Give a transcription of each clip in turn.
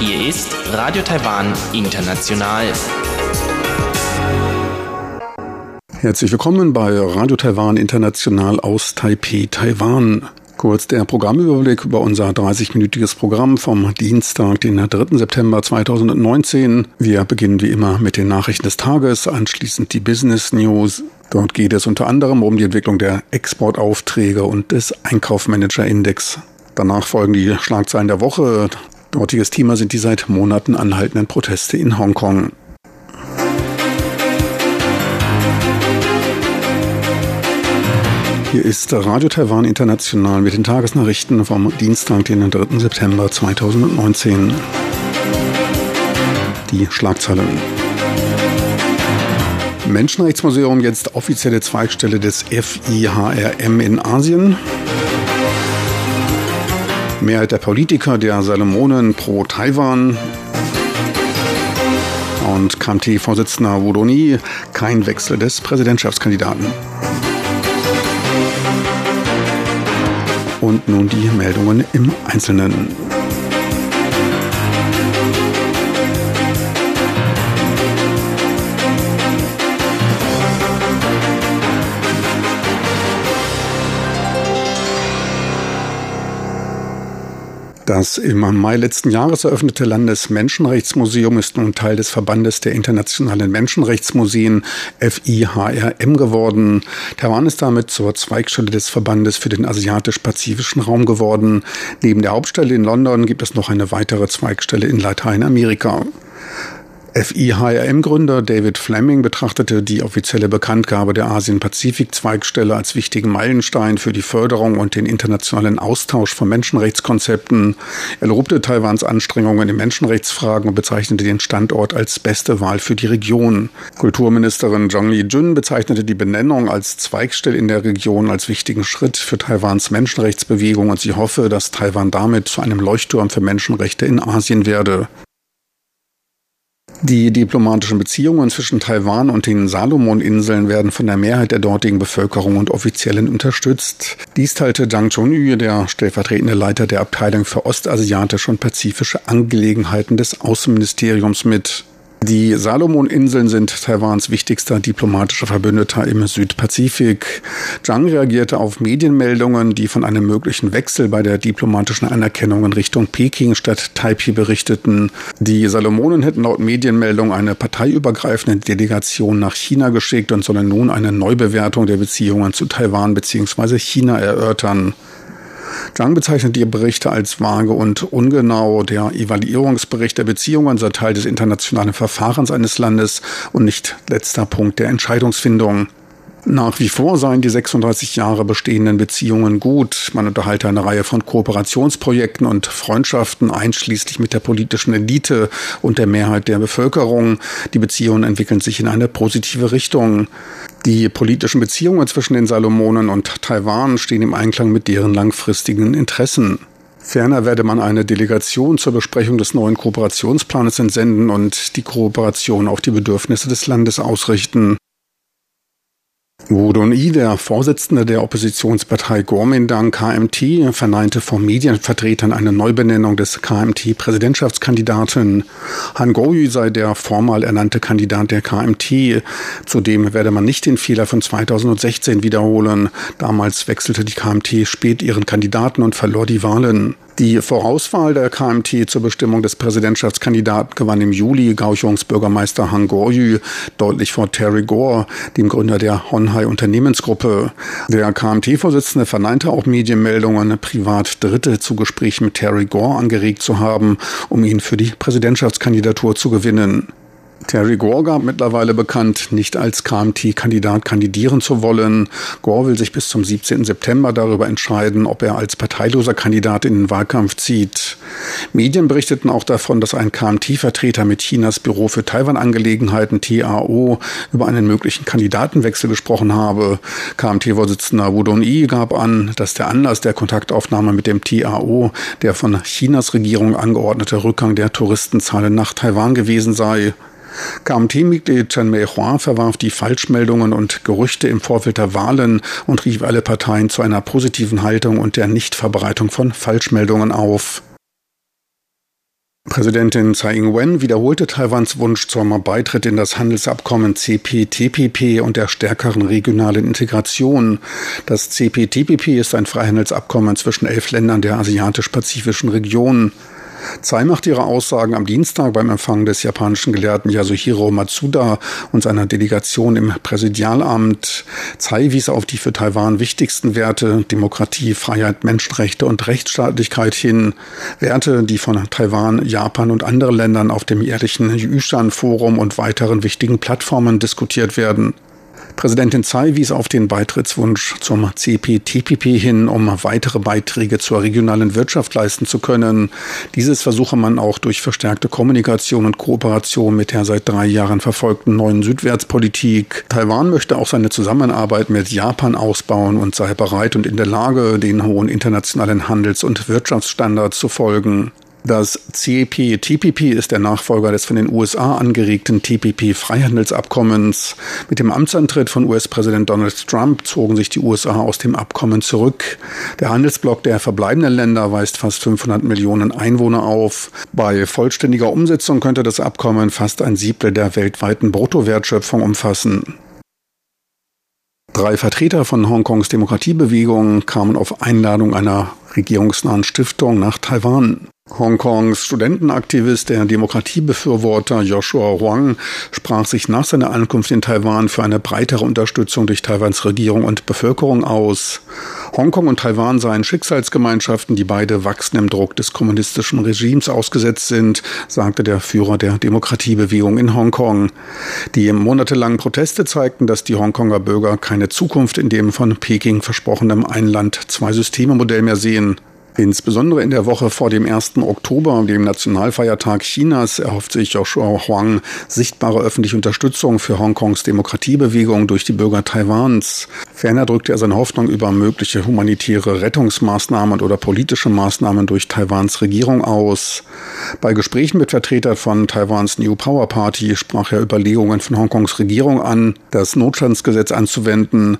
Hier ist Radio Taiwan International. Herzlich willkommen bei Radio Taiwan International aus Taipei, Taiwan. Kurz der Programmüberblick über unser 30-minütiges Programm vom Dienstag, den 3. September 2019. Wir beginnen wie immer mit den Nachrichten des Tages, anschließend die Business News. Dort geht es unter anderem um die Entwicklung der Exportaufträge und des Einkaufmanager-Index. Danach folgen die Schlagzeilen der Woche. Dortiges Thema sind die seit Monaten anhaltenden Proteste in Hongkong. Hier ist Radio Taiwan International mit den Tagesnachrichten vom Dienstag, den 3. September 2019. Die Schlagzeilen. Menschenrechtsmuseum jetzt offizielle Zweigstelle des FIHRM in Asien. Mehrheit der Politiker der Salomonen pro Taiwan. Und KMT-Vorsitzender Wudoni, kein Wechsel des Präsidentschaftskandidaten. Nun die Meldungen im Einzelnen. Das im Mai letzten Jahres eröffnete Landesmenschenrechtsmuseum ist nun Teil des Verbandes der internationalen Menschenrechtsmuseen FIHRM geworden. Taiwan ist damit zur Zweigstelle des Verbandes für den asiatisch-pazifischen Raum geworden. Neben der Hauptstelle in London gibt es noch eine weitere Zweigstelle in Lateinamerika. FIHRM-Gründer David Fleming betrachtete die offizielle Bekanntgabe der Asien-Pazifik-Zweigstelle als wichtigen Meilenstein für die Förderung und den internationalen Austausch von Menschenrechtskonzepten. Er lobte Taiwans Anstrengungen in Menschenrechtsfragen und bezeichnete den Standort als beste Wahl für die Region. Kulturministerin Zhang Li-jun bezeichnete die Benennung als Zweigstelle in der Region als wichtigen Schritt für Taiwans Menschenrechtsbewegung und sie hoffe, dass Taiwan damit zu einem Leuchtturm für Menschenrechte in Asien werde. Die diplomatischen Beziehungen zwischen Taiwan und den Salomoninseln werden von der Mehrheit der dortigen Bevölkerung und Offiziellen unterstützt. Dies teilte Zhang Chunyu, der stellvertretende Leiter der Abteilung für ostasiatische und pazifische Angelegenheiten des Außenministeriums mit. Die Salomoninseln sind Taiwans wichtigster diplomatischer Verbündeter im Südpazifik. Zhang reagierte auf Medienmeldungen, die von einem möglichen Wechsel bei der diplomatischen Anerkennung in Richtung Peking statt Taipei berichteten. Die Salomonen hätten laut Medienmeldung eine parteiübergreifende Delegation nach China geschickt und sollen nun eine Neubewertung der Beziehungen zu Taiwan bzw. China erörtern. Zhang bezeichnet die Berichte als vage und ungenau. Der Evaluierungsbericht der Beziehungen sei Teil des internationalen Verfahrens eines Landes und nicht letzter Punkt der Entscheidungsfindung. Nach wie vor seien die 36 Jahre bestehenden Beziehungen gut. Man unterhalte eine Reihe von Kooperationsprojekten und Freundschaften, einschließlich mit der politischen Elite und der Mehrheit der Bevölkerung. Die Beziehungen entwickeln sich in eine positive Richtung. Die politischen Beziehungen zwischen den Salomonen und Taiwan stehen im Einklang mit deren langfristigen Interessen. Ferner werde man eine Delegation zur Besprechung des neuen Kooperationsplanes entsenden und die Kooperation auf die Bedürfnisse des Landes ausrichten. Wudon I, der Vorsitzende der Oppositionspartei Kuomintang KMT, verneinte vor Medienvertretern eine Neubenennung des KMT-Präsidentschaftskandidaten. Han Goyu sei der formal ernannte Kandidat der KMT. Zudem werde man nicht den Fehler von 2016 wiederholen. Damals wechselte die KMT spät ihren Kandidaten und verlor die Wahlen. Die Vorauswahl der KMT zur Bestimmung des Präsidentschaftskandidaten gewann im Juli Gauchungs Bürgermeister Han Goryu deutlich vor Terry Gore, dem Gründer der Honhai Unternehmensgruppe. Der KMT-Vorsitzende verneinte auch Medienmeldungen, privat Dritte zu Gesprächen mit Terry Gore angeregt zu haben, um ihn für die Präsidentschaftskandidatur zu gewinnen. Terry Gore gab mittlerweile bekannt, nicht als KMT-Kandidat kandidieren zu wollen. Gore will sich bis zum 17. September darüber entscheiden, ob er als parteiloser Kandidat in den Wahlkampf zieht. Medien berichteten auch davon, dass ein KMT-Vertreter mit Chinas Büro für Taiwan-Angelegenheiten TAO über einen möglichen Kandidatenwechsel gesprochen habe. KMT-Vorsitzender Wudong Yi gab an, dass der Anlass der Kontaktaufnahme mit dem TAO der von Chinas Regierung angeordnete Rückgang der Touristenzahlen nach Taiwan gewesen sei. KMT-Mitglied Chen Mei-Hua verwarf die Falschmeldungen und Gerüchte im Vorfeld der Wahlen und rief alle Parteien zu einer positiven Haltung und der Nichtverbreitung von Falschmeldungen auf. Präsidentin Tsai Ing-wen wiederholte Taiwans Wunsch zum Beitritt in das Handelsabkommen CPTPP und der stärkeren regionalen Integration. Das CPTPP ist ein Freihandelsabkommen zwischen elf Ländern der asiatisch-pazifischen Region. Tsai macht ihre Aussagen am Dienstag beim Empfang des japanischen Gelehrten Yasuhiro Matsuda und seiner Delegation im Präsidialamt. Tsai wies auf die für Taiwan wichtigsten Werte Demokratie, Freiheit, Menschenrechte und Rechtsstaatlichkeit hin. Werte, die von Taiwan, Japan und anderen Ländern auf dem jährlichen Yushan-Forum und weiteren wichtigen Plattformen diskutiert werden. Präsidentin Tsai wies auf den Beitrittswunsch zum CPTPP hin, um weitere Beiträge zur regionalen Wirtschaft leisten zu können. Dieses versuche man auch durch verstärkte Kommunikation und Kooperation mit der seit drei Jahren verfolgten neuen Südwärtspolitik. Taiwan möchte auch seine Zusammenarbeit mit Japan ausbauen und sei bereit und in der Lage, den hohen internationalen Handels- und Wirtschaftsstandards zu folgen. Das CPTPP ist der Nachfolger des von den USA angeregten TPP-Freihandelsabkommens. Mit dem Amtsantritt von US-Präsident Donald Trump zogen sich die USA aus dem Abkommen zurück. Der Handelsblock der verbleibenden Länder weist fast 500 Millionen Einwohner auf. Bei vollständiger Umsetzung könnte das Abkommen fast ein Siebtel der weltweiten Bruttowertschöpfung umfassen. Drei Vertreter von Hongkongs Demokratiebewegung kamen auf Einladung einer regierungsnahen Stiftung nach Taiwan. Hongkongs Studentenaktivist, der Demokratiebefürworter Joshua Huang, sprach sich nach seiner Ankunft in Taiwan für eine breitere Unterstützung durch Taiwans Regierung und Bevölkerung aus. Hongkong und Taiwan seien Schicksalsgemeinschaften, die beide wachsendem Druck des kommunistischen Regimes ausgesetzt sind, sagte der Führer der Demokratiebewegung in Hongkong. Die monatelangen Proteste zeigten, dass die Hongkonger Bürger keine Zukunft in dem von Peking versprochenen Ein-Land-Zwei-Systeme-Modell mehr sehen. Insbesondere in der Woche vor dem 1. Oktober, dem Nationalfeiertag Chinas, erhofft sich Joshua Huang sichtbare öffentliche Unterstützung für Hongkongs Demokratiebewegung durch die Bürger Taiwans. Ferner drückte er seine Hoffnung über mögliche humanitäre Rettungsmaßnahmen oder politische Maßnahmen durch Taiwans Regierung aus. Bei Gesprächen mit Vertretern von Taiwans New Power Party sprach er Überlegungen von Hongkongs Regierung an, das Notstandsgesetz anzuwenden.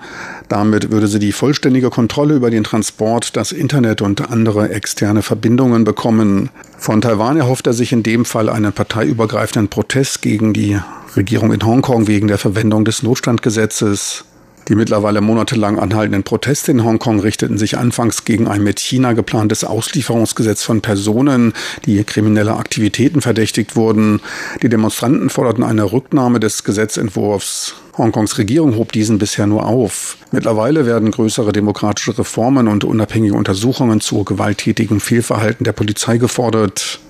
Damit würde sie die vollständige Kontrolle über den Transport, das Internet und andere externe Verbindungen bekommen. Von Taiwan erhofft er sich in dem Fall einen parteiübergreifenden Protest gegen die Regierung in Hongkong wegen der Verwendung des Notstandgesetzes. Die mittlerweile monatelang anhaltenden Proteste in Hongkong richteten sich anfangs gegen ein mit China geplantes Auslieferungsgesetz von Personen, die kriminelle Aktivitäten verdächtigt wurden. Die Demonstranten forderten eine Rücknahme des Gesetzentwurfs. Hongkongs Regierung hob diesen bisher nur auf. Mittlerweile werden größere demokratische Reformen und unabhängige Untersuchungen zu gewalttätigem Fehlverhalten der Polizei gefordert.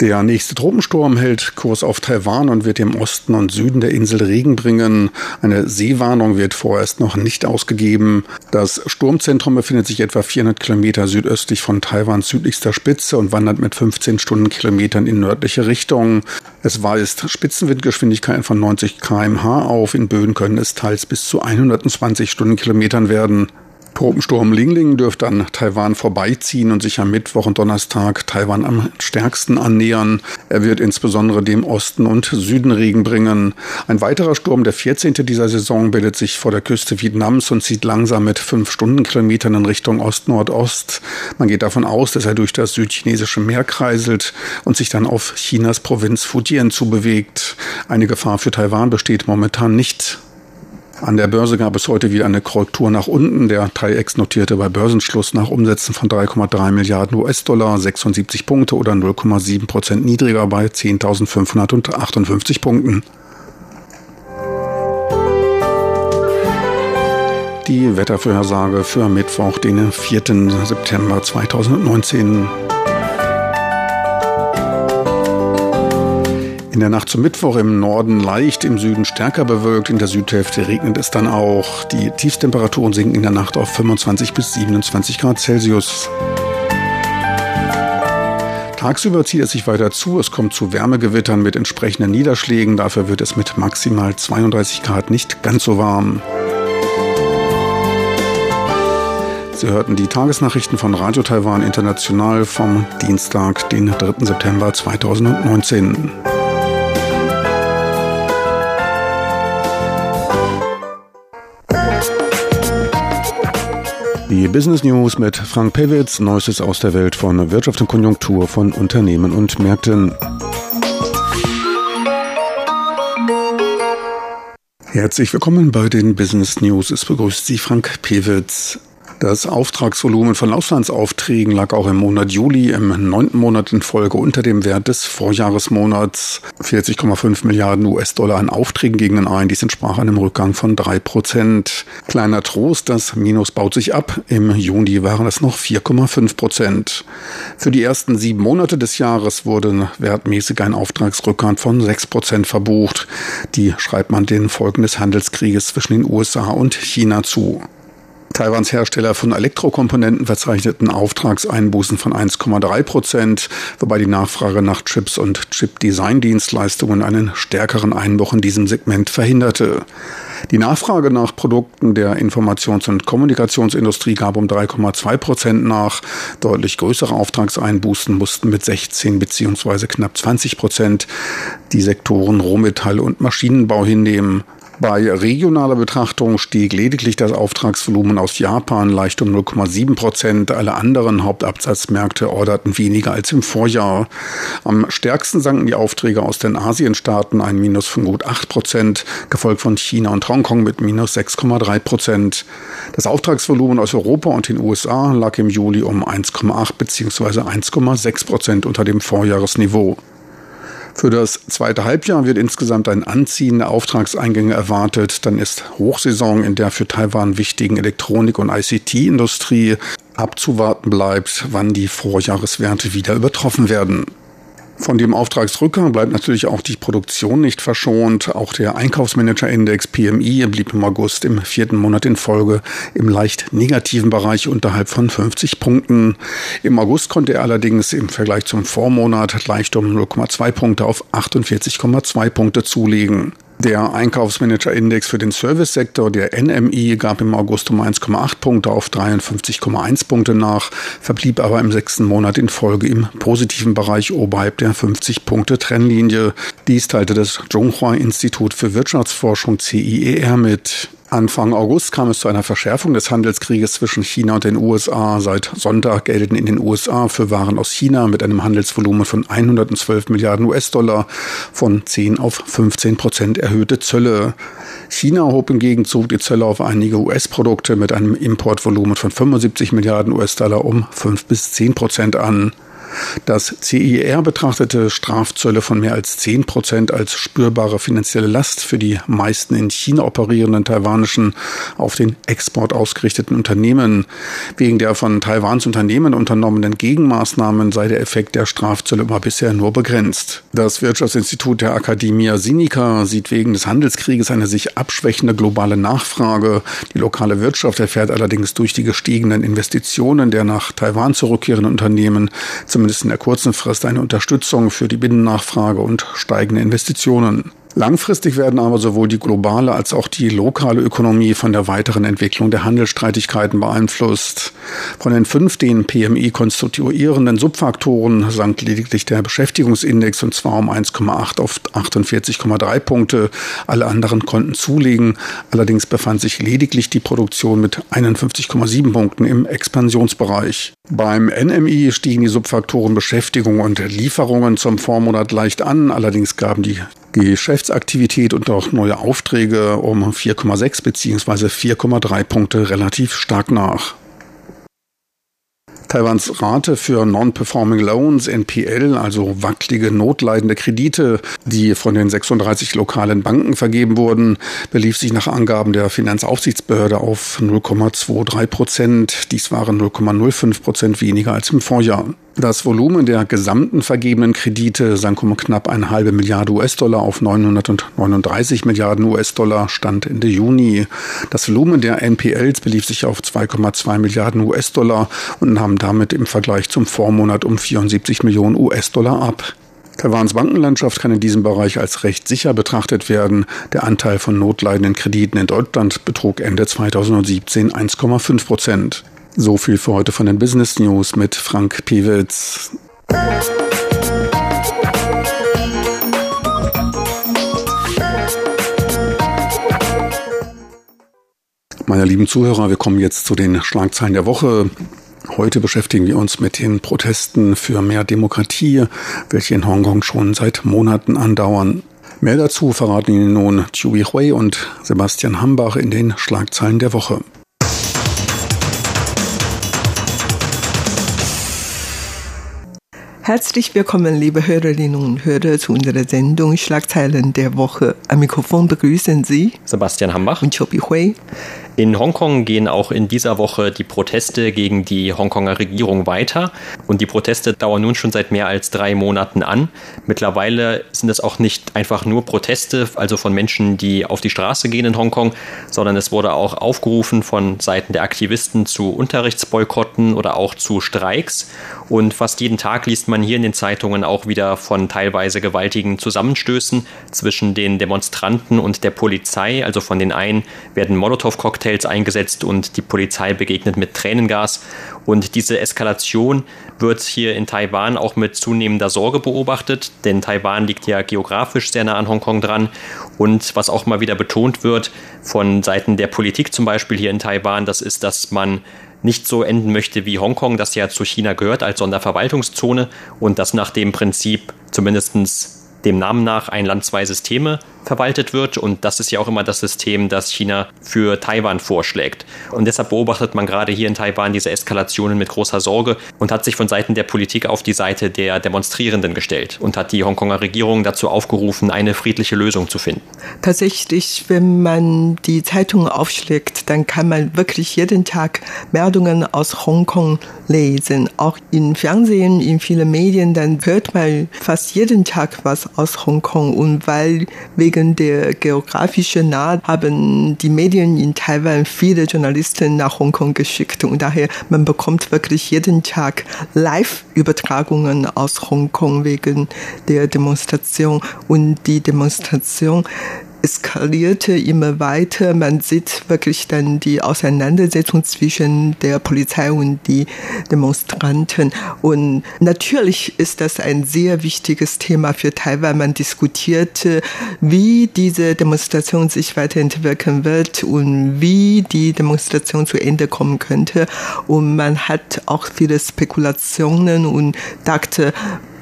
Der nächste Tropensturm hält Kurs auf Taiwan und wird im Osten und Süden der Insel Regen bringen. Eine Seewarnung wird vorerst noch nicht ausgegeben. Das Sturmzentrum befindet sich etwa 400 Kilometer südöstlich von Taiwans südlichster Spitze und wandert mit 15 Stundenkilometern in nördliche Richtung. Es weist Spitzenwindgeschwindigkeiten von 90 kmh auf. In Böen können es teils bis zu 120 Stundenkilometern werden. Tropensturm Lingling dürfte an Taiwan vorbeiziehen und sich am Mittwoch und Donnerstag Taiwan am stärksten annähern. Er wird insbesondere dem Osten und Süden Regen bringen. Ein weiterer Sturm, der 14. dieser Saison, bildet sich vor der Küste Vietnams und zieht langsam mit 5 Stundenkilometern in Richtung Ost-Nordost. Man geht davon aus, dass er durch das südchinesische Meer kreiselt und sich dann auf Chinas Provinz Fujian zubewegt. Eine Gefahr für Taiwan besteht momentan nicht. An der Börse gab es heute wieder eine Korrektur nach unten. Der TAIEX notierte bei Börsenschluss nach Umsätzen von 3,3 Milliarden US-Dollar 76 Punkte oder 0,7 Prozent niedriger bei 10.558 Punkten. Die Wettervorhersage für Mittwoch, den 4. September 2019. In der Nacht zum Mittwoch im Norden leicht, im Süden stärker bewölkt, in der Südhälfte regnet es dann auch. Die Tiefstemperaturen sinken in der Nacht auf 25 bis 27 Grad Celsius. Tagsüber zieht es sich weiter zu. Es kommt zu Wärmegewittern mit entsprechenden Niederschlägen. Dafür wird es mit maximal 32 Grad nicht ganz so warm. Sie hörten die Tagesnachrichten von Radio Taiwan International vom Dienstag, den 3. September 2019. Die Business News mit Frank Pewitz, Neuestes aus der Welt von Wirtschaft und Konjunktur von Unternehmen und Märkten. Herzlich willkommen bei den Business News. Es begrüßt Sie Frank Pewitz. Das Auftragsvolumen von Auslandsaufträgen lag auch im Monat Juli im neunten Monat in Folge unter dem Wert des Vorjahresmonats. 40,5 Milliarden US-Dollar an Aufträgen gingen ein. Dies entsprach einem Rückgang von drei Prozent. Kleiner Trost, das Minus baut sich ab. Im Juni waren es noch 4,5 Prozent. Für die ersten sieben Monate des Jahres wurde wertmäßig ein Auftragsrückgang von 6 Prozent verbucht. Die schreibt man den Folgen des Handelskrieges zwischen den USA und China zu. Taiwans Hersteller von Elektrokomponenten verzeichneten Auftragseinbußen von 1,3 Prozent, wobei die Nachfrage nach Chips und Chip-Design-Dienstleistungen einen stärkeren Einbruch in diesem Segment verhinderte. Die Nachfrage nach Produkten der Informations- und Kommunikationsindustrie gab um 3,2 Prozent nach. Deutlich größere Auftragseinbußen mussten mit 16 bzw. knapp 20 Prozent die Sektoren Rohmetall und Maschinenbau hinnehmen. Bei regionaler Betrachtung stieg lediglich das Auftragsvolumen aus Japan leicht um 0,7 Prozent. Alle anderen Hauptabsatzmärkte orderten weniger als im Vorjahr. Am stärksten sanken die Aufträge aus den Asienstaaten ein Minus von gut 8 Prozent, gefolgt von China und Hongkong mit minus 6,3 Prozent. Das Auftragsvolumen aus Europa und den USA lag im Juli um 1,8 bzw. 1,6 Prozent unter dem Vorjahresniveau. Für das zweite Halbjahr wird insgesamt ein Anziehen der Auftragseingänge erwartet. Dann ist Hochsaison in der für Taiwan wichtigen Elektronik- und ICT-Industrie. Abzuwarten bleibt, wann die Vorjahreswerte wieder übertroffen werden. Von dem Auftragsrückgang bleibt natürlich auch die Produktion nicht verschont. Auch der Einkaufsmanager-Index PMI blieb im August im vierten Monat in Folge im leicht negativen Bereich unterhalb von 50 Punkten. Im August konnte er allerdings im Vergleich zum Vormonat leicht um 0,2 Punkte auf 48,2 Punkte zulegen. Der Einkaufsmanager-Index für den Servicesektor, der NMI, gab im August um 1,8 Punkte auf 53,1 Punkte nach, verblieb aber im sechsten Monat in Folge im positiven Bereich oberhalb der 50-Punkte-Trennlinie. Dies teilte das Zhonghua Institut für Wirtschaftsforschung CIER mit. Anfang August kam es zu einer Verschärfung des Handelskrieges zwischen China und den USA. Seit Sonntag gelten in den USA für Waren aus China mit einem Handelsvolumen von 112 Milliarden US-Dollar von 10 auf 15 Prozent erhöhte Zölle. China hob im Gegenzug die Zölle auf einige US-Produkte mit einem Importvolumen von 75 Milliarden US-Dollar um 5 bis 10 Prozent an. Das CIR betrachtete Strafzölle von mehr als 10 Prozent als spürbare finanzielle Last für die meisten in China operierenden taiwanischen auf den Export ausgerichteten Unternehmen. Wegen der von Taiwans Unternehmen unternommenen Gegenmaßnahmen sei der Effekt der Strafzölle immer bisher nur begrenzt. Das Wirtschaftsinstitut der Academia Sinica sieht wegen des Handelskrieges eine sich abschwächende globale Nachfrage. Die lokale Wirtschaft erfährt allerdings durch die gestiegenen Investitionen der nach Taiwan zurückkehrenden Unternehmen zumindest in der kurzen Frist eine Unterstützung für die Binnennachfrage und steigende Investitionen. Langfristig werden aber sowohl die globale als auch die lokale Ökonomie von der weiteren Entwicklung der Handelsstreitigkeiten beeinflusst. Von den fünf den PMI konstituierenden Subfaktoren sank lediglich der Beschäftigungsindex und zwar um 1,8 auf 48,3 Punkte. Alle anderen konnten zulegen. Allerdings befand sich lediglich die Produktion mit 51,7 Punkten im Expansionsbereich. Beim NMI stiegen die Subfaktoren Beschäftigung und Lieferungen zum Vormonat leicht an. Allerdings gaben die Geschäftsaktivität und auch neue Aufträge um 4,6 bzw. 4,3 Punkte relativ stark nach. Taiwans Rate für Non-Performing Loans, NPL, also wackelige, notleidende Kredite, die von den 36 lokalen Banken vergeben wurden, belief sich nach Angaben der Finanzaufsichtsbehörde auf 0,23 Prozent. Dies waren 0,05 Prozent weniger als im Vorjahr. Das Volumen der gesamten vergebenen Kredite sank um knapp eine halbe Milliarde US-Dollar auf 939 Milliarden US-Dollar Stand Ende Juni. Das Volumen der NPLs belief sich auf 2,2 Milliarden US-Dollar und nahm damit im Vergleich zum Vormonat um 74 Millionen US-Dollar ab. Taiwans Bankenlandschaft kann in diesem Bereich als recht sicher betrachtet werden. Der Anteil von notleidenden Krediten in Deutschland betrug Ende 2017 1,5 Prozent. So viel für heute von den Business News mit Frank Piewitz. Meine lieben Zuhörer, wir kommen jetzt zu den Schlagzeilen der Woche. Heute beschäftigen wir uns mit den Protesten für mehr Demokratie, welche in Hongkong schon seit Monaten andauern. Mehr dazu verraten Ihnen nun Chui Hui und Sebastian Hambach in den Schlagzeilen der Woche. Herzlich willkommen, liebe Hörerinnen und Hörer, zu unserer Sendung Schlagzeilen der Woche. Am Mikrofon begrüßen Sie Sebastian Hambach und Chobi Hui. In Hongkong gehen auch in dieser Woche die Proteste gegen die Hongkonger Regierung weiter. Und die Proteste dauern nun schon seit mehr als drei Monaten an. Mittlerweile sind es auch nicht einfach nur Proteste, also von Menschen, die auf die Straße gehen in Hongkong, sondern es wurde auch aufgerufen von Seiten der Aktivisten zu Unterrichtsboykotten oder auch zu Streiks. Und fast jeden Tag liest man hier in den Zeitungen auch wieder von teilweise gewaltigen Zusammenstößen zwischen den Demonstranten und der Polizei. Also von den einen werden Molotow-Cocktails Cocktails eingesetzt und die Polizei begegnet mit Tränengas. Und diese Eskalation wird hier in Taiwan auch mit zunehmender Sorge beobachtet, denn Taiwan liegt ja geografisch sehr nah an Hongkong dran. Und was auch mal wieder betont wird von Seiten der Politik zum Beispiel hier in Taiwan, das ist, dass man nicht so enden möchte wie Hongkong, das ja zu China gehört als Sonderverwaltungszone und das nach dem Prinzip zumindest dem Namen nach ein Land, zwei Systeme verwaltet wird. Und das ist ja auch immer das System, das China für Taiwan vorschlägt. Und deshalb beobachtet man gerade hier in Taiwan diese Eskalationen mit großer Sorge und hat sich von Seiten der Politik auf die Seite der Demonstrierenden gestellt und hat die Hongkonger Regierung dazu aufgerufen, eine friedliche Lösung zu finden. Tatsächlich, wenn man die Zeitung aufschlägt, dann kann man wirklich jeden Tag Meldungen aus Hongkong lesen. Auch im Fernsehen, in vielen Medien, dann hört man fast jeden Tag was aus Hongkong. Und weil wegen wegen der geografischen Nahe haben die Medien in Taiwan viele Journalisten nach Hongkong geschickt. Und daher man bekommt wirklich jeden Tag Live-Übertragungen aus Hongkong wegen der Demonstration. Und die Demonstration eskalierte immer weiter. Man sieht wirklich dann die Auseinandersetzung zwischen der Polizei und die Demonstranten. Und natürlich ist das ein sehr wichtiges Thema für Taiwan. Man diskutierte, wie diese Demonstration sich weiterentwickeln wird und wie die Demonstration zu Ende kommen könnte. Und man hat auch viele Spekulationen und dachte,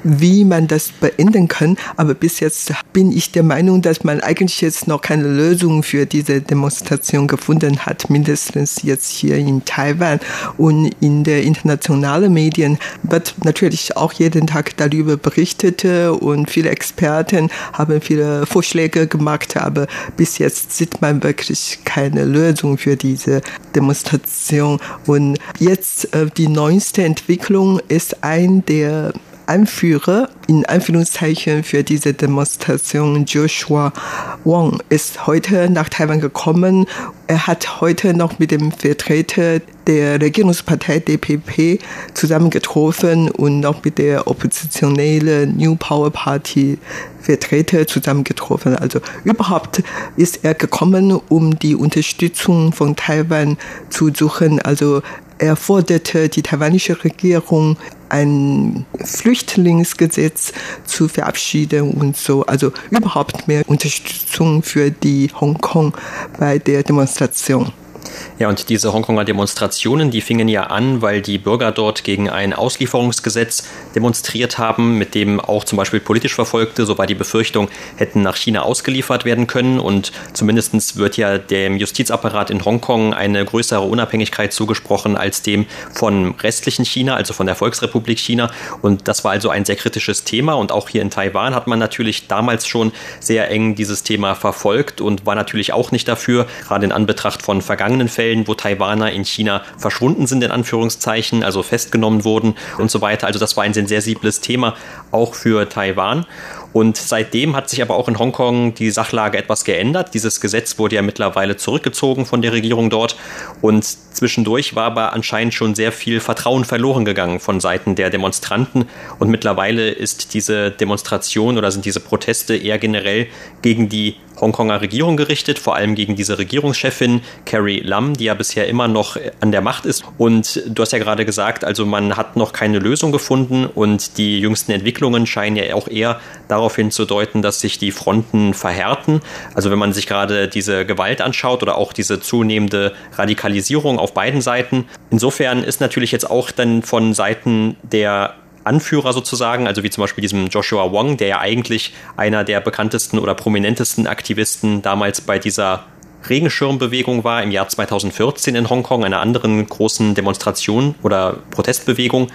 wie man das beenden kann. Aber bis jetzt bin ich der Meinung, dass man eigentlich jetzt noch keine Lösung für diese Demonstration gefunden hat, mindestens jetzt hier in Taiwan. Und in der internationalen Medien wird natürlich auch jeden Tag darüber berichtet und viele Experten haben viele Vorschläge gemacht, aber bis jetzt sieht man wirklich keine Lösung für diese Demonstration. Und jetzt äh, die neueste Entwicklung ist ein der Anführer in Anführungszeichen für diese Demonstration Joshua Wong ist heute nach Taiwan gekommen. Er hat heute noch mit dem Vertreter der Regierungspartei DPP zusammengetroffen und noch mit der oppositionellen New Power Party Vertreter zusammengetroffen. Also überhaupt ist er gekommen, um die Unterstützung von Taiwan zu suchen. Also er forderte die taiwanische Regierung, ein Flüchtlingsgesetz zu verabschieden und so. Also überhaupt mehr Unterstützung für die Hongkong bei der Demonstration. Ja, und diese Hongkonger Demonstrationen, die fingen ja an, weil die Bürger dort gegen ein Auslieferungsgesetz demonstriert haben, mit dem auch zum Beispiel politisch Verfolgte, so war die Befürchtung, hätten nach China ausgeliefert werden können. Und zumindest wird ja dem Justizapparat in Hongkong eine größere Unabhängigkeit zugesprochen als dem von restlichen China, also von der Volksrepublik China. Und das war also ein sehr kritisches Thema. Und auch hier in Taiwan hat man natürlich damals schon sehr eng dieses Thema verfolgt und war natürlich auch nicht dafür, gerade in Anbetracht von vergangenen vergangenen Fällen, wo Taiwaner in China verschwunden sind, in Anführungszeichen, also festgenommen wurden und so weiter. Also das war ein sehr sensibles Thema, auch für Taiwan. Und seitdem hat sich aber auch in Hongkong die Sachlage etwas geändert. Dieses Gesetz wurde ja mittlerweile zurückgezogen von der Regierung dort. Und zwischendurch war aber anscheinend schon sehr viel Vertrauen verloren gegangen von Seiten der Demonstranten. Und mittlerweile ist diese Demonstration oder sind diese Proteste eher generell gegen die Hongkonger Regierung gerichtet, vor allem gegen diese Regierungschefin Carrie Lam, die ja bisher immer noch an der Macht ist. Und du hast ja gerade gesagt, also man hat noch keine Lösung gefunden und die jüngsten Entwicklungen scheinen ja auch eher darauf hinzudeuten, dass sich die Fronten verhärten. Also wenn man sich gerade diese Gewalt anschaut oder auch diese zunehmende Radikalisierung auf beiden Seiten. Insofern ist natürlich jetzt auch dann von Seiten der Anführer sozusagen, also wie zum Beispiel diesem Joshua Wong, der ja eigentlich einer der bekanntesten oder prominentesten Aktivisten damals bei dieser Regenschirmbewegung war im Jahr 2014 in Hongkong, einer anderen großen Demonstration oder Protestbewegung,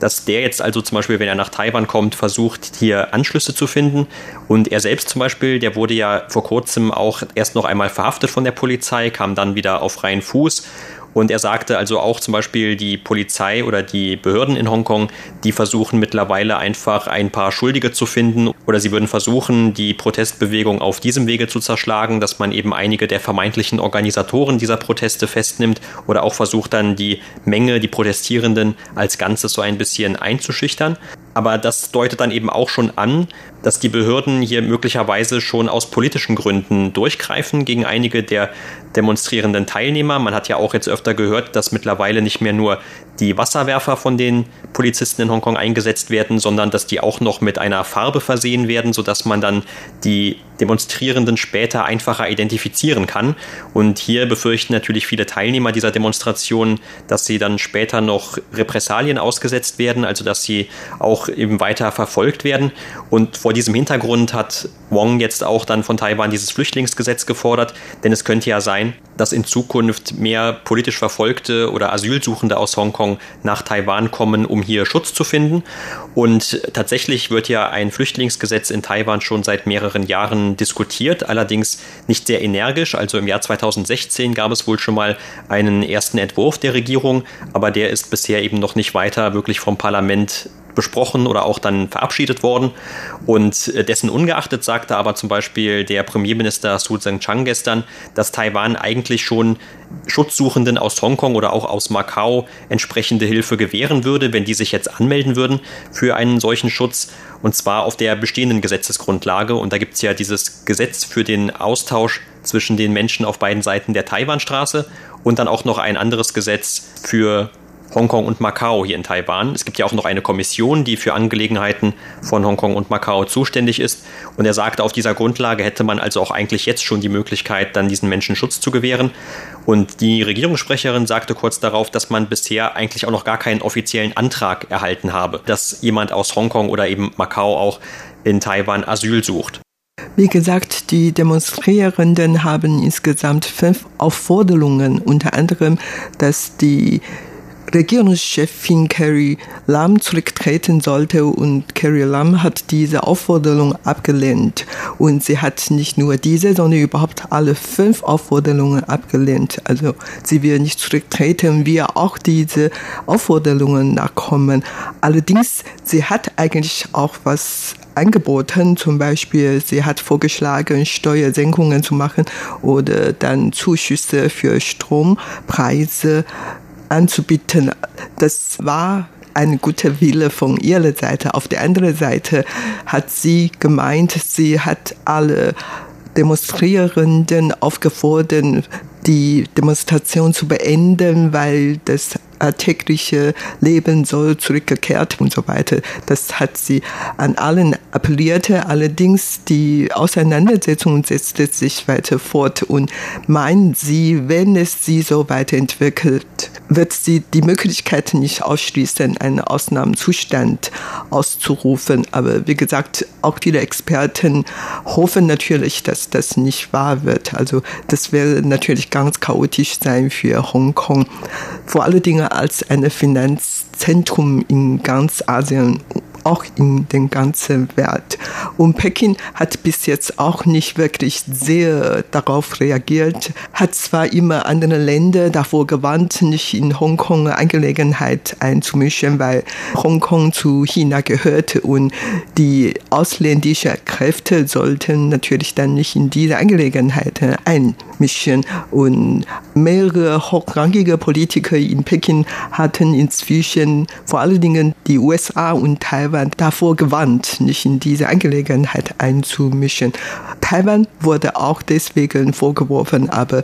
dass der jetzt also zum Beispiel, wenn er nach Taiwan kommt, versucht, hier Anschlüsse zu finden. Und er selbst zum Beispiel, der wurde ja vor kurzem auch erst noch einmal verhaftet von der Polizei, kam dann wieder auf freien Fuß und er sagte also auch zum Beispiel, die Polizei oder die Behörden in Hongkong, die versuchen mittlerweile einfach ein paar Schuldige zu finden oder sie würden versuchen, die Protestbewegung auf diesem Wege zu zerschlagen, dass man eben einige der vermeintlichen Organisatoren dieser Proteste festnimmt oder auch versucht dann die Menge, die Protestierenden als Ganzes so ein bisschen einzuschüchtern. Aber das deutet dann eben auch schon an, dass die Behörden hier möglicherweise schon aus politischen Gründen durchgreifen gegen einige der demonstrierenden Teilnehmer. Man hat ja auch jetzt öfter gehört, dass mittlerweile nicht mehr nur die Wasserwerfer von den Polizisten in Hongkong eingesetzt werden, sondern dass die auch noch mit einer Farbe versehen werden, sodass man dann die Demonstrierenden später einfacher identifizieren kann. Und hier befürchten natürlich viele Teilnehmer dieser Demonstration, dass sie dann später noch Repressalien ausgesetzt werden, also dass sie auch eben weiter verfolgt werden. Und vor diesem Hintergrund hat Wong jetzt auch dann von Taiwan dieses Flüchtlingsgesetz gefordert, denn es könnte ja sein, dass in Zukunft mehr politisch Verfolgte oder Asylsuchende aus Hongkong nach Taiwan kommen, um hier Schutz zu finden. Und tatsächlich wird ja ein Flüchtlingsgesetz in Taiwan schon seit mehreren Jahren diskutiert, allerdings nicht sehr energisch. Also im Jahr 2016 gab es wohl schon mal einen ersten Entwurf der Regierung, aber der ist bisher eben noch nicht weiter wirklich vom Parlament besprochen oder auch dann verabschiedet worden. Und äh, dessen ungeachtet sagte aber zum Beispiel der Premierminister Su Tseng-Chang gestern, dass Taiwan eigentlich schon Schutzsuchenden aus Hongkong oder auch aus Macau entsprechende Hilfe gewähren würde, wenn die sich jetzt anmelden würden für einen solchen Schutz. Und zwar auf der bestehenden Gesetzesgrundlage. Und da gibt es ja dieses Gesetz für den Austausch zwischen den Menschen auf beiden Seiten der Taiwanstraße und dann auch noch ein anderes Gesetz für Hongkong und Macau hier in Taiwan. Es gibt ja auch noch eine Kommission, die für Angelegenheiten von Hongkong und Macau zuständig ist. Und er sagte, auf dieser Grundlage hätte man also auch eigentlich jetzt schon die Möglichkeit, dann diesen Menschen Schutz zu gewähren. Und die Regierungssprecherin sagte kurz darauf, dass man bisher eigentlich auch noch gar keinen offiziellen Antrag erhalten habe, dass jemand aus Hongkong oder eben Macau auch in Taiwan Asyl sucht. Wie gesagt, die Demonstrierenden haben insgesamt fünf Aufforderungen, unter anderem, dass die Regierungschefin Carrie Lam zurücktreten sollte und Carrie Lam hat diese Aufforderung abgelehnt. Und sie hat nicht nur diese, sondern überhaupt alle fünf Aufforderungen abgelehnt. Also sie will nicht zurücktreten, wir auch diese Aufforderungen nachkommen. Allerdings, sie hat eigentlich auch was angeboten. Zum Beispiel, sie hat vorgeschlagen, Steuersenkungen zu machen oder dann Zuschüsse für Strompreise anzubieten. Das war ein guter Wille von ihrer Seite. Auf der anderen Seite hat sie gemeint, sie hat alle Demonstrierenden aufgefordert, die Demonstration zu beenden, weil das alltägliche Leben soll zurückgekehrt und so weiter. Das hat sie an allen appellierte. Allerdings die Auseinandersetzung setzte sich weiter fort und meint sie, wenn es sie so weiterentwickelt, wird sie die Möglichkeit nicht ausschließen, einen Ausnahmezustand auszurufen. Aber wie gesagt, auch viele Experten hoffen natürlich, dass das nicht wahr wird. Also das wäre natürlich ganz chaotisch sein für Hongkong. Vor allen Dingen als ein Finanzzentrum in ganz Asien auch in den ganzen Welt. Und Peking hat bis jetzt auch nicht wirklich sehr darauf reagiert, hat zwar immer andere Länder davor gewarnt, nicht in Hongkong Angelegenheit einzumischen, weil Hongkong zu China gehört und die ausländischen Kräfte sollten natürlich dann nicht in diese Angelegenheit einmischen. Und mehrere hochrangige Politiker in Peking hatten inzwischen vor allen Dingen die USA und Taiwan davor gewarnt, nicht in diese Angelegenheit einzumischen. Taiwan wurde auch deswegen vorgeworfen, aber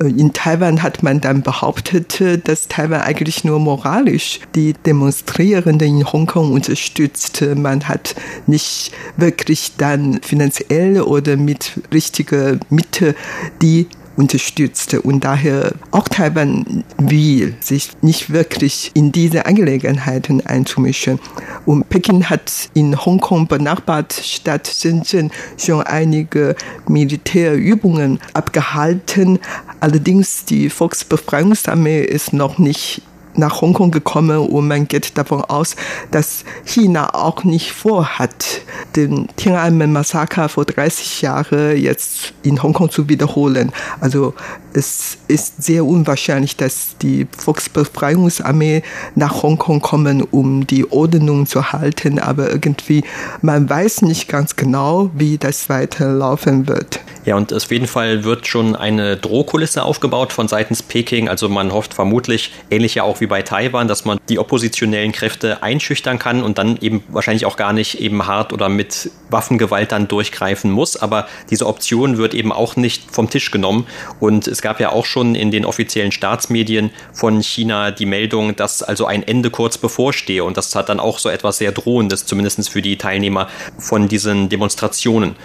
äh, in Taiwan hat man dann behauptet, dass Taiwan eigentlich nur moralisch die Demonstrierenden in Hongkong unterstützt. Man hat nicht wirklich dann finanziell oder mit richtiger Mitte die unterstützte und daher auch Taiwan will sich nicht wirklich in diese Angelegenheiten einzumischen. Und Peking hat in Hongkong benachbart Stadt Shenzhen schon einige Militärübungen abgehalten. Allerdings die Volksbefreiungsarmee ist noch nicht nach Hongkong gekommen und man geht davon aus, dass China auch nicht vorhat, den Tiananmen-Massaker vor 30 Jahren jetzt in Hongkong zu wiederholen. Also es ist sehr unwahrscheinlich, dass die Volksbefreiungsarmee nach Hongkong kommen, um die Ordnung zu halten, aber irgendwie man weiß nicht ganz genau, wie das weiterlaufen wird. Ja, und auf jeden Fall wird schon eine Drohkulisse aufgebaut von seitens Peking. Also man hofft vermutlich, ähnlich ja auch wie bei Taiwan, dass man die oppositionellen Kräfte einschüchtern kann und dann eben wahrscheinlich auch gar nicht eben hart oder mit Waffengewalt dann durchgreifen muss. Aber diese Option wird eben auch nicht vom Tisch genommen. Und es gab ja auch schon in den offiziellen Staatsmedien von China die Meldung, dass also ein Ende kurz bevorstehe. Und das hat dann auch so etwas sehr Drohendes, zumindest für die Teilnehmer von diesen Demonstrationen.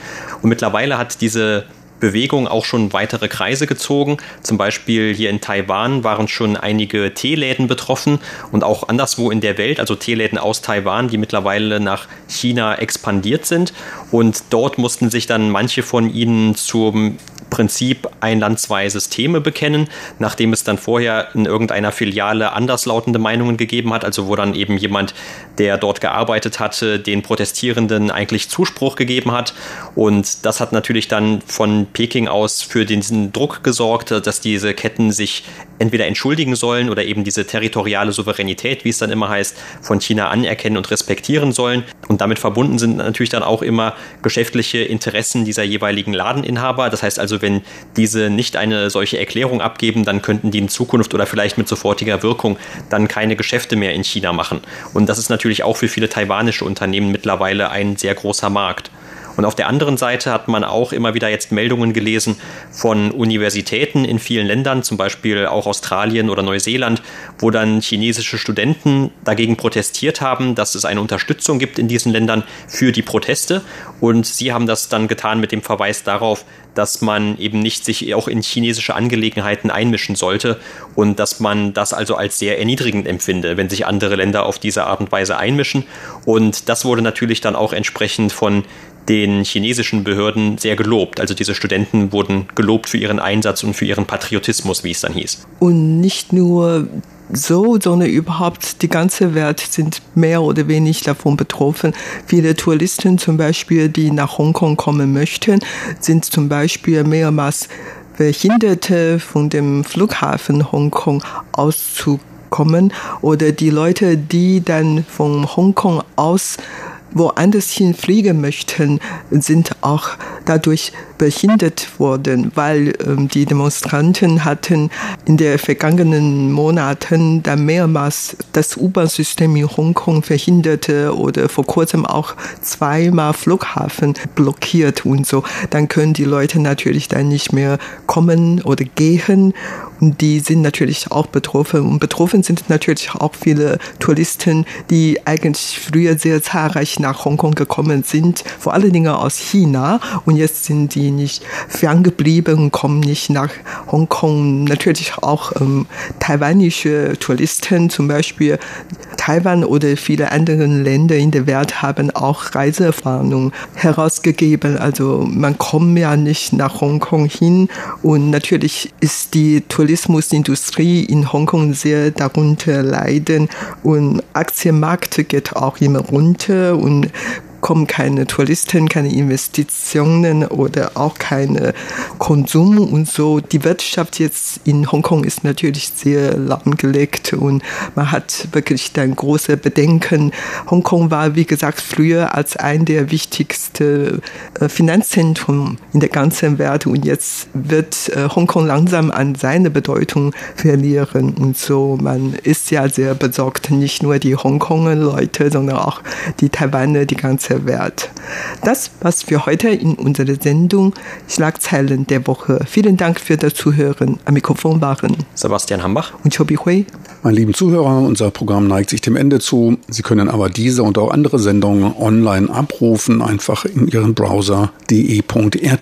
Und mittlerweile hat diese Bewegung auch schon weitere Kreise gezogen. Zum Beispiel hier in Taiwan waren schon einige Teeläden betroffen und auch anderswo in der Welt, also Teeläden aus Taiwan, die mittlerweile nach China expandiert sind. Und dort mussten sich dann manche von ihnen zum Prinzip ein Land, zwei Systeme bekennen, nachdem es dann vorher in irgendeiner Filiale anderslautende Meinungen gegeben hat, also wo dann eben jemand, der dort gearbeitet hatte, den Protestierenden eigentlich Zuspruch gegeben hat. Und das hat natürlich dann von Peking aus für diesen Druck gesorgt, dass diese Ketten sich entweder entschuldigen sollen oder eben diese territoriale Souveränität, wie es dann immer heißt, von China anerkennen und respektieren sollen. Und damit verbunden sind natürlich dann auch immer geschäftliche Interessen dieser jeweiligen Ladeninhaber. Das heißt also, wenn diese nicht eine solche Erklärung abgeben, dann könnten die in Zukunft oder vielleicht mit sofortiger Wirkung dann keine Geschäfte mehr in China machen. Und das ist natürlich auch für viele taiwanische Unternehmen mittlerweile ein sehr großer Markt. Und auf der anderen Seite hat man auch immer wieder jetzt Meldungen gelesen von Universitäten in vielen Ländern, zum Beispiel auch Australien oder Neuseeland, wo dann chinesische Studenten dagegen protestiert haben, dass es eine Unterstützung gibt in diesen Ländern für die Proteste. Und sie haben das dann getan mit dem Verweis darauf, dass man eben nicht sich auch in chinesische Angelegenheiten einmischen sollte und dass man das also als sehr erniedrigend empfinde, wenn sich andere Länder auf diese Art und Weise einmischen. Und das wurde natürlich dann auch entsprechend von den chinesischen Behörden sehr gelobt. Also diese Studenten wurden gelobt für ihren Einsatz und für ihren Patriotismus, wie es dann hieß. Und nicht nur so, sondern überhaupt die ganze Welt sind mehr oder weniger davon betroffen. Viele Touristen zum Beispiel, die nach Hongkong kommen möchten, sind zum Beispiel mehrmals Behinderte von dem Flughafen Hongkong auszukommen oder die Leute, die dann von Hongkong aus woanders hin fliegen möchten, sind auch dadurch behindert worden, weil ähm, die Demonstranten hatten in den vergangenen Monaten da mehrmals das U-Bahn-System in Hongkong verhinderte oder vor kurzem auch zweimal Flughafen blockiert und so. Dann können die Leute natürlich dann nicht mehr kommen oder gehen die sind natürlich auch betroffen. Und betroffen sind natürlich auch viele Touristen, die eigentlich früher sehr zahlreich nach Hongkong gekommen sind, vor allen Dingen aus China. Und jetzt sind die nicht ferngeblieben und kommen nicht nach Hongkong. Natürlich auch ähm, taiwanische Touristen, zum Beispiel Taiwan oder viele andere Länder in der Welt haben auch Reiseerfahrungen herausgegeben. Also man kommt ja nicht nach Hongkong hin und natürlich ist die Tourismusindustrie in Hongkong sehr darunter leiden und Aktienmarkt geht auch immer runter und kommen keine Touristen, keine Investitionen oder auch keine Konsum und so. Die Wirtschaft jetzt in Hongkong ist natürlich sehr lahmgelegt und man hat wirklich dann große Bedenken. Hongkong war, wie gesagt, früher als ein der wichtigsten äh, Finanzzentren in der ganzen Welt und jetzt wird äh, Hongkong langsam an seine Bedeutung verlieren und so. Man ist ja sehr besorgt, nicht nur die Hongkonger Leute, sondern auch die Taiwaner, die ganze Welt. Das was für heute in unserer Sendung Schlagzeilen der Woche. Vielen Dank für das Zuhören. Am Mikrofon waren Sebastian Hambach und Chobi Hui. Meine lieben Zuhörer, unser Programm neigt sich dem Ende zu. Sie können aber diese und auch andere Sendungen online abrufen, einfach in Ihren Browser de.rti.org.tv